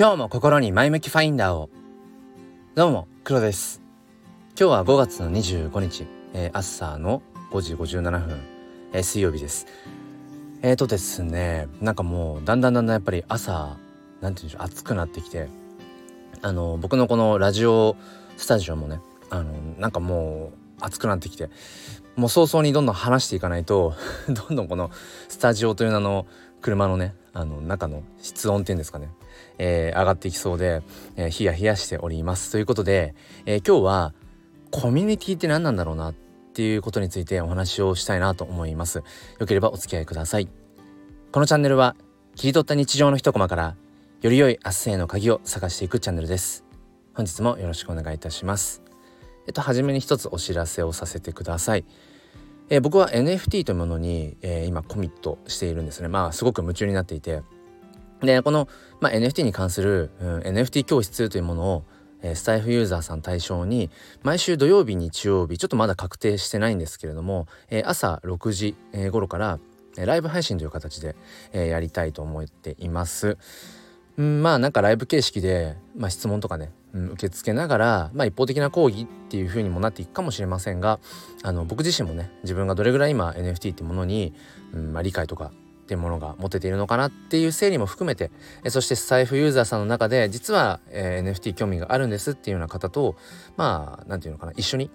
今日も心に前向きファインダーを。どうも黒です。今日は5月の25日、えー、朝の5時57分、えー、水曜日です。えーとですねなんかもうだんだんだんだんやっぱり朝なんていうんでしょう暑くなってきて。あの僕のこのラジオスタジオもねあのなんかもう暑くなってきて。もう早々にどんどん話していかないと どんどんこのスタジオという名の車のねあの中の室温っていうんですかね、えー、上がっていきそうで、えー、ヒヤヒヤしております。ということで、えー、今日はコミュニティって何なんだろうなっていうことについてお話をしたいなと思います。よければお付き合いください。このチャンネルは切り取った日常の一コマからより良い明日への鍵を探していくチャンネルです。本日もよろしくお願いいたします。えっと初めに一つお知らせをさせてください。えー、僕は NFT というものに、えー、今コミットしているんですね。まあすごく夢中になっていて。でこの、まあ、NFT に関する、うん、NFT 教室というものを、えー、スタイフユーザーさん対象に毎週土曜日日曜日ちょっとまだ確定してないんですけれども、えー、朝6時、えー、頃からライブ配信という形で、えー、やりたいと思っています。うん、まあなんかライブ形式で、まあ、質問とかね、うん、受け付けながら、まあ、一方的な講義っていう風にもなっていくかもしれませんがあの僕自身もね自分がどれぐらい今 NFT ってものに、うんまあ、理解とかっていうものが持てているのかなっていう整理も含めてそして財布ユーザーさんの中で実は、NFT 興味があるんですっていうような方とまあ何て言うのかな一緒に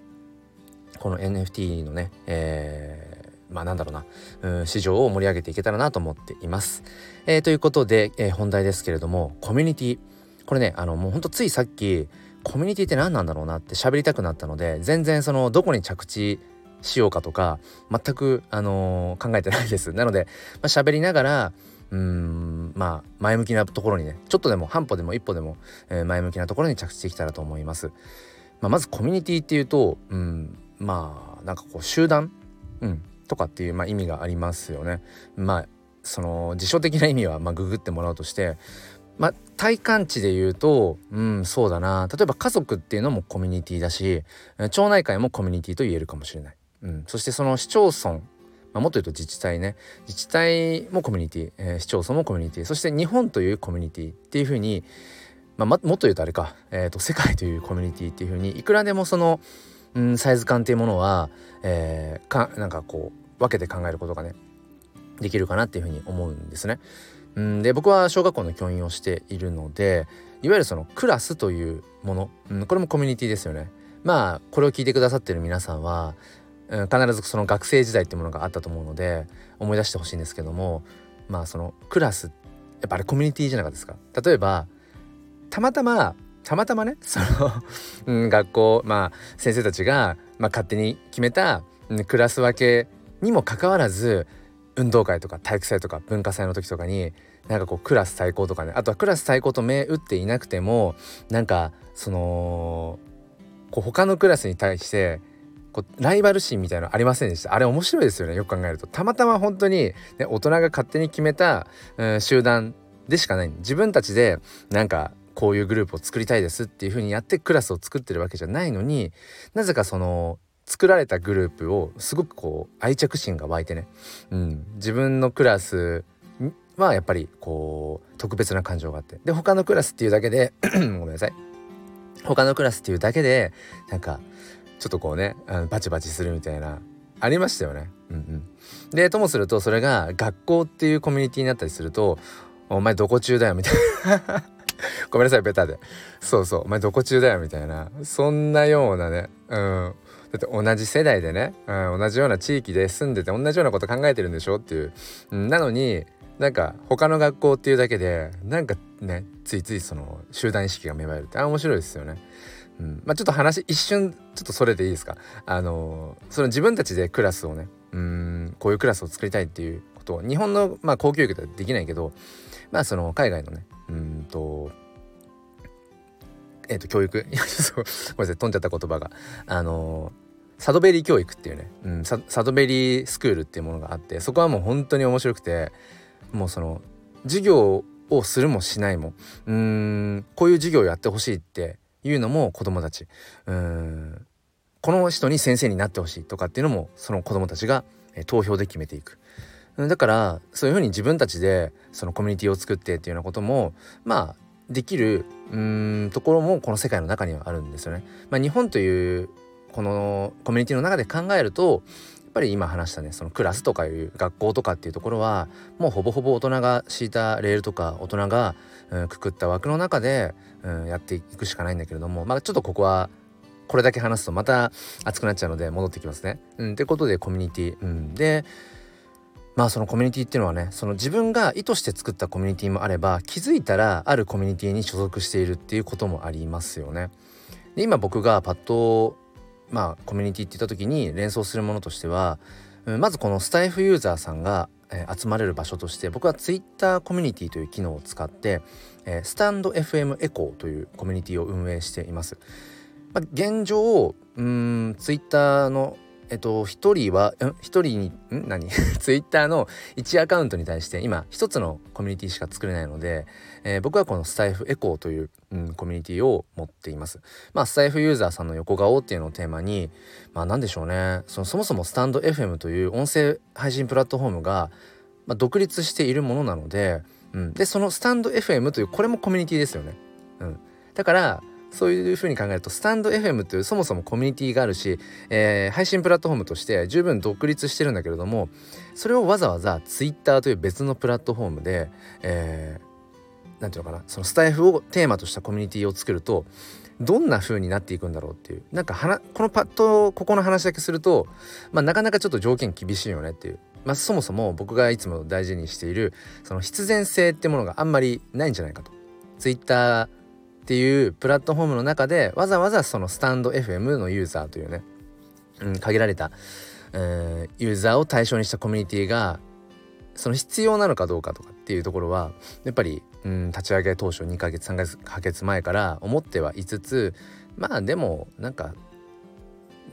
この NFT のね、えーまあなんだろうな、うん、市場を盛り上げていけたらなと思っています。えー、ということで、えー、本題ですけれどもコミュニティこれねあのもうほんとついさっきコミュニティって何なんだろうなって喋りたくなったので全然そのどこに着地しようかとか全く、あのー、考えてないです。なので、まあ、喋りながらうんまあ前向きなところにねちょっとでも半歩でも一歩でも、えー、前向きなところに着地できたらと思います。まあ、まずコミュニティっていうとうんまあなんかこう集団、うん、とかっていう、まあ、意味がありますよね。まあその辞書的な意味は、まあ、ググってもらうとしてまあ、体感値で言うと、うん、そうだな。例えば家族っていうのもコミュニティだし、町内会もコミュニティと言えるかもしれない。うん、そしてその市町村、まあ、もっと言うと自治体ね。自治体もコミュニティ、えー、市町村もコミュニティ、そして日本というコミュニティっていうふうに、まあ、もっと言うとあれか、えーと、世界というコミュニティっていうふうにいくらでもその、うん、サイズ感っていうものは、えー、かなんかこう分けて考えることがねできるかなっていうふうに思うんですね。うんで僕は小学校の教員をしているのでいわゆるそのクラスというもの、うん、これもコミュニティですよね。まあこれを聞いてくださってる皆さんは、必ずその学生時代っていうものがあったと思うので思い出してほしいんですけどもまあそのクラスやっぱあれコミュニティじゃなかったですか？例えばたまたまたまたまね その、学校まあ先生たちが、まあ、勝手に決めた、クラス分けにもかかわらず運動会とか体育祭とか文化祭の時とかになんかこうクラス対抗とかねあとはクラス対抗と目打っていなくてもなんかそのこう他のクラスに対してこうライバル心みたいなのありませんでした？あれ面白いですよねよく考えると。たまたま本当に、ね、大人が勝手に決めた、うん、集団でしかない。自分たちでなんかこういうグループを作りたいですっていう風にやってクラスを作ってるわけじゃないのになぜかその作られたグループをすごくこう愛着心が湧いてね、うん、自分のクラスはやっぱりこう特別な感情があって。で他のクラスっていうだけで ごめんなさい。他のクラスっていうだけでなんかちょっとこうねあのバチバチするみたいなありましたよね。うんうん、でともするとそれが学校っていうコミュニティになったりすると「お前どこ中だよ」みたいな。ごめんなさいベタで。そうそう。お前どこ中だよみたいな。そんなようなね。うん。だって同じ世代でね、うん、同じような地域で住んでて同じようなこと考えてるんでしょっていう、うん、なのになんか他の学校っていうだけでなんかねついついその集団意識が芽生えるってあ面白いですよね。うん、まあちょっと話一瞬ちょっとそれでいいですか？あのその自分たちでクラスをねうんこういうクラスを作りたいっていうことを日本のまあ公教育ではできないけどまあその海外のねうんとえっ、ー、と教育 ごめんなさい飛んじゃった言葉が。あのサドベリー教育っていうね、うん、サドベリースクールっていうものがあってそこはもう本当に面白くてもうその授業をするもしないもうんこういう授業をやってほしいっていうのも子どもたちうんこの人に先生になってほしいとかっていうのもその子どもたちが、投票で決めていく。だからそういうふうに自分たちでそのコミュニティを作ってっていうようなこともまあできるうんところもこの世界の中にはあるんですよね。まあ、日本というこのコミュニティの中で考えるとぱり今話したねそのクラスとかいう学校とかっていうところはもうほぼほぼ大人が敷いたレールとか大人が、うん、くくった枠の中で、うん、やっていくしかないんだけれどもまあちょっとここはこれだけ話すとまた熱くなっちゃうので戻ってきますね。うん、ってことでコミュニティ、うん、でまあそのコミュニティっていうのはねその自分が意図して作ったコミュニティもあれば気づいたらあるコミュニティに所属しているっていうこともありますよね。で今僕がパッとまあコミュニティって言った時に連想するものとしては、うん、まずこのスタイフユーザーさんが、えー、集まれる場所として僕は Twitter コミュニティという機能を使って、えー、スタンド FM エコーというコミュニティを運営しています。まあ、現状うん Twitter のえっと、一人は、一人に、ん何？ツイッターの1アカウントに対して今一つのコミュニティしか作れないので、えー、僕はこのスタイフエコーという、うん、コミュニティを持っています。まあ、スタイフユーザーさんの横顔っていうのをテーマに、まあ何でしょうね。そのそもそもスタンド FM という音声配信プラットフォームが、まあ、独立しているものなので、うん、で、そのスタンド FM という、これもコミュニティですよね。うん。だから、そういうふうに考えるとスタンド FM というそもそもコミュニティがあるし、えー、配信プラットフォームとして十分独立してるんだけれどもそれをわざわざ Twitter という別のプラットフォームで、えー、なんていうのかなそのスタイフをテーマとしたコミュニティを作るとどんな風になっていくんだろうっていう。なんかこのパッとここの話だけすると、まあ、なかなかちょっと条件厳しいよねっていう。まあ、そもそも僕がいつも大事にしているその必然性ってものがあんまりないんじゃないかと。ツイッターっていうプラットフォームの中でわざわざそのスタンド FM のユーザーというね、うん、限られた、えー、ユーザーを対象にしたコミュニティがその必要なのかどうかとか。っていうところはやっぱり、うん、立ち上げ当初2ヶ月3ヶ月前から思ってはいつつまあでもなんか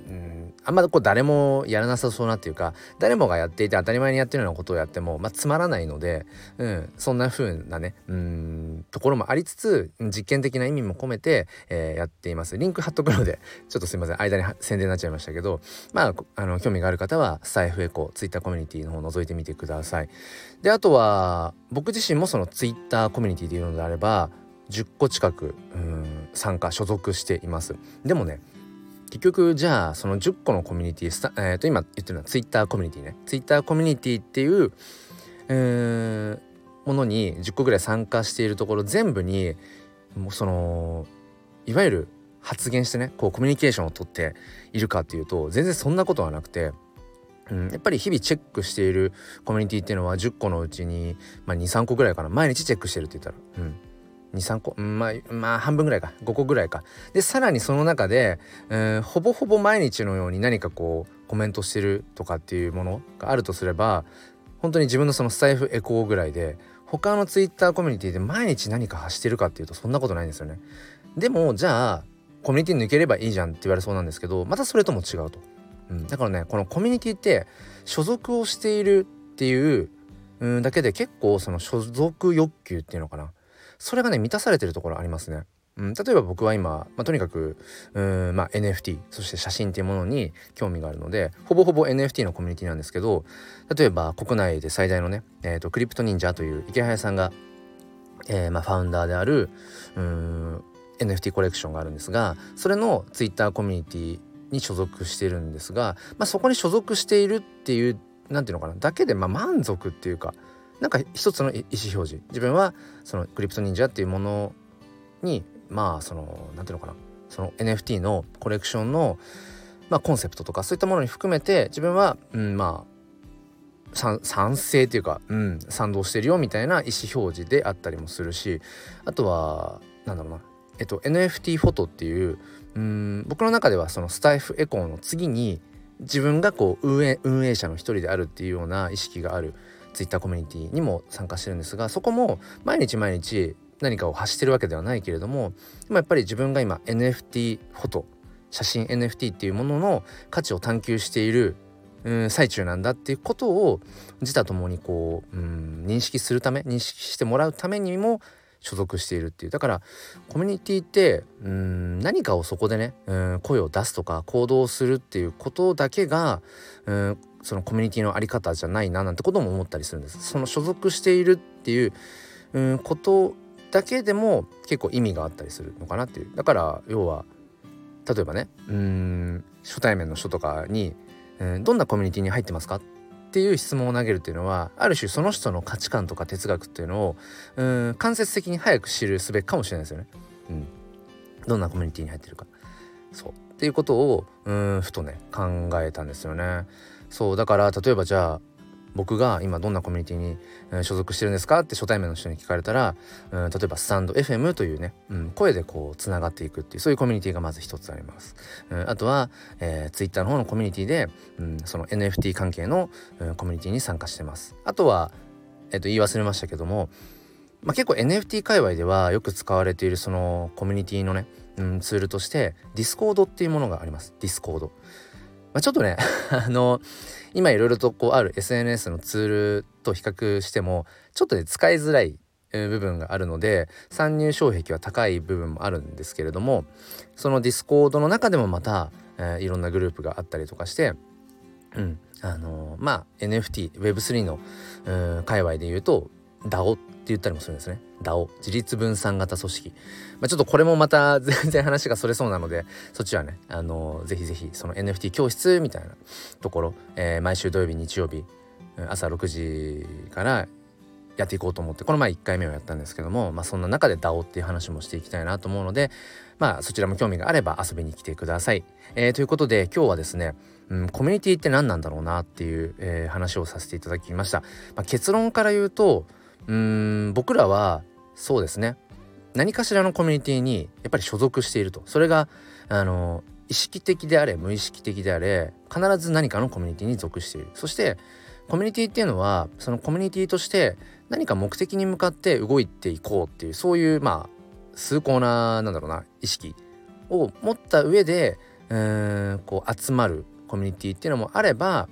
うん。あんまこう誰もやらなさそうなっていうか誰もがやっていて当たり前にやってるようなことをやっても、まあ、つまらないので、うん、そんな風なねうん。ところもありつつ実験的な意味も込めて、えー、やっています。リンク貼っとくのでちょっとすいません。間に宣伝になっちゃいましたけどまああの興味がある方はスタイフエコツイッターコミュニティの方を覗いてみてください。であとは僕自身もそのツイッターコミュニティでいうのであれば10個近くうん参加所属しています。でもね結局じゃあその10個のコミュニティ、えー、と今言ってるのはツイッターコミュニティね。ツイッターコミュニティっていう、えー、ものに10個ぐらい参加しているところ全部にもうそのいわゆる発言してねこうコミュニケーションをとっているかっていうと全然そんなことはなくて、うん、やっぱり日々チェックしているコミュニティっていうのは10個のうちに、まあ、23個ぐらいかな。毎日チェックしてるって言ったら。うん。23個、まあ、まあ半分ぐらいか。5個ぐらいか。でさらにその中で、えー、ほぼほぼ毎日のように何かこうコメントしてるとかっていうものがあるとすれば本当に自分のそのスタイフエコーぐらいで他のツイッターコミュニティで毎日何か発してるかっていうとそんなことないんですよね。でもじゃあコミュニティ抜ければいいじゃんって言われそうなんですけどまたそれとも違うと、うん、だからねこのコミュニティって所属をしているっていうだけで結構その所属欲求っていうのかな。それがね満たされてるところありますね。うん、例えば僕は今、まあ、とにかくうん、まあ、NFT そして写真っていうものに興味があるのでほぼほぼ NFT のコミュニティなんですけど例えば国内で最大のね、えーと、クリプト忍者という池早さんが、えーまあ、ファウンダーであるうん NFT コレクションがあるんですがそれの Twitter コミュニティに所属しているんですが、まあ、そこに所属しているっていう何ていうのかなだけでまあ満足っていうかなんか一つの意思表示。自分はそのクリプト忍者っていうものにまあその何ていうのかな。その NFT のコレクションの、まあ、コンセプトとかそういったものに含めて自分は、うん、まあ賛成っていうか、うん、賛同してるよみたいな意思表示であったりもするしあとはなんだろうな。えっと NFT フォトっていううん僕の中ではそのスタイフエコーの次に自分がこう運営運営者の一人であるっていうような意識がある。ツイッターコミュニティにも参加してるんですがそこも毎日毎日何かを発してるわけではないけれどもでもやっぱり自分が今 NFT フォト写真 NFT っていうものの価値を探求しているうん最中なんだっていうことを自他ともにこううん認識するため認識してもらうためにも所属しているっていうだからコミュニティってうん何かをそこでねうん声を出すとか行動するっていうことだけがうんそのコミュニティの在り方じゃないななんてことも思ったりするんです。その所属しているっていううんことだけでも結構意味があったりするのかなっていうだから要は例えばねうん初対面の人とかに、えー、どんなコミュニティに入ってますかってていう質問を投げるっていうのはある種その人の価値観とか哲学っていうのをうん間接的に早く知るすべかもしれないですよね。うん、どんなコミュニティに入ってるか。そうっていうことをうんふとね考えたんですよね。そうだから例えばじゃあ僕が今どんなコミュニティに、所属してるんですかって初対面の人に聞かれたら、うん、例えばスタンド FM というね、うん、声でこうつながっていくっていうそういうコミュニティがまず一つあります。うん、あとは、えー、Twitter の方のコミュニティで、うん、その NFT 関係の、うん、コミュニティに参加してます。あとは、えっ、ー、と言い忘れましたけども、まあ、結構 NFT 界隈ではよく使われているそのコミュニティのね、うん、ツールとして Discord っていうものがあります。Discord。まあ、ちょっとね あの今いろいろとこうある SNS のツールと比較してもちょっとね使いづらい部分があるので参入障壁は高い部分もあるんですけれどもその Discord の中でもまた、えー、いろんなグループがあったりとかしてうんあのー、まあ NFTWeb3 の、界隈で言うと DAO っ言ったりもするんですね DAO 自立分散型組織、まあ、ちょっとこれもまた 全然話がそれそうなのでそっちはねあのー、ぜひぜひその NFT 教室みたいなところ、えー、毎週土曜日日曜日朝6時からやっていこうと思ってこの前1回目をやったんですけども、まあ、そんな中で DAO っていう話もしていきたいなと思うのでまあそちらも興味があれば遊びに来てください。えー、ということで今日はですね、うん、コミュニティって何なんだろうなっていう、えー、話をさせていただきました。まあ、結論から言うとうん僕らはそうですね。何かしらのコミュニティにやっぱり所属していると。それがあの意識的であれ無意識的であれ必ず何かのコミュニティに属している。そしてコミュニティっていうのはそのコミュニティとして何か目的に向かって動いていこうっていうそういうまあ崇高ななんだろうな意識を持った上でうんこう集まるコミュニティっていうのもあれば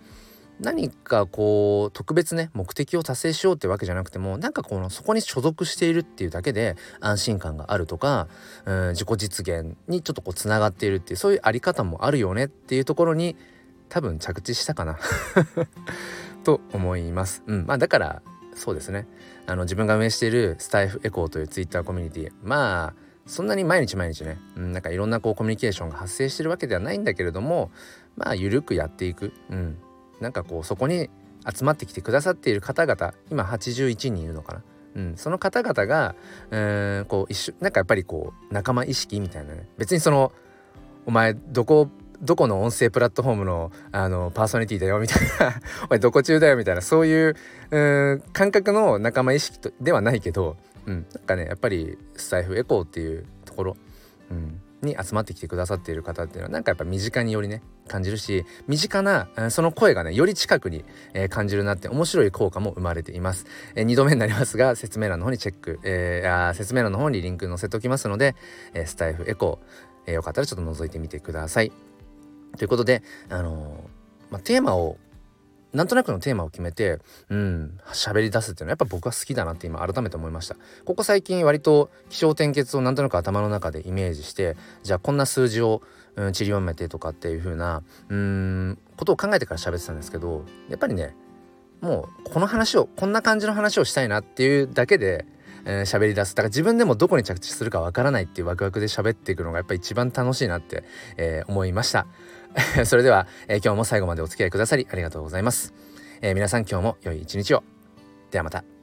何かこう特別ね目的を達成しようってわけじゃなくてもなんかこのそこに所属しているっていうだけで安心感があるとかうん自己実現にちょっとこうつながっているっていうそういうあり方もあるよねっていうところに多分着地したかな。と思います。うん、まあだからそうですね。あの自分が運営しているスタイフエコーというツイッターコミュニティまあそんなに毎日毎日ね、うん、なんかいろんなこうコミュニケーションが発生してるわけではないんだけれどもまあ緩くやっていく、うん、なんかこうそこに集まってきてくださっている方々今81人いるのかな、うん、その方々がうんこう一緒なんかやっぱりこう仲間意識みたいなね。別にそのお前どこどこの音声プラットフォームのあのパーソナリティだよみたいな お前どこ中だよみたいなそういうう感覚の仲間意識とではないけど、うん、なんかねやっぱりスタイフエコーっていうところ、うん、に集まってきてくださっている方っていうのはなんかやっぱ身近によりね感じるし身近なその声がねより近くに、え、感じるなって面白い効果も生まれています、え、2度目になりますが説明欄の方にチェック、えー、あ説明欄の方にリンク載せておきますので、え、スタイフエコー、えー、よかったらちょっと覗いてみてください。ということであのー、まあ、テーマをなんとなくのテーマを決めてうん喋り出すっていうのはやっぱ僕は好きだなって今改めて思いました。ここ最近割と気象転結をなんとなく頭の中でイメージしてじゃあこんな数字を、うん、散りばめてとかっていう風なうんことを考えてから喋ってたんですけどやっぱりねもうこの話をこんな感じの話をしたいなっていうだけでえー、喋り出す。だから自分でもどこに着地するかわからないっていうワクワクで喋っていくのがやっぱ一番楽しいなって、えー、思いました。それでは、えー、今日も最後までお付き合いくださりありがとうございます、えー、皆さん今日も良い一日を。ではまた。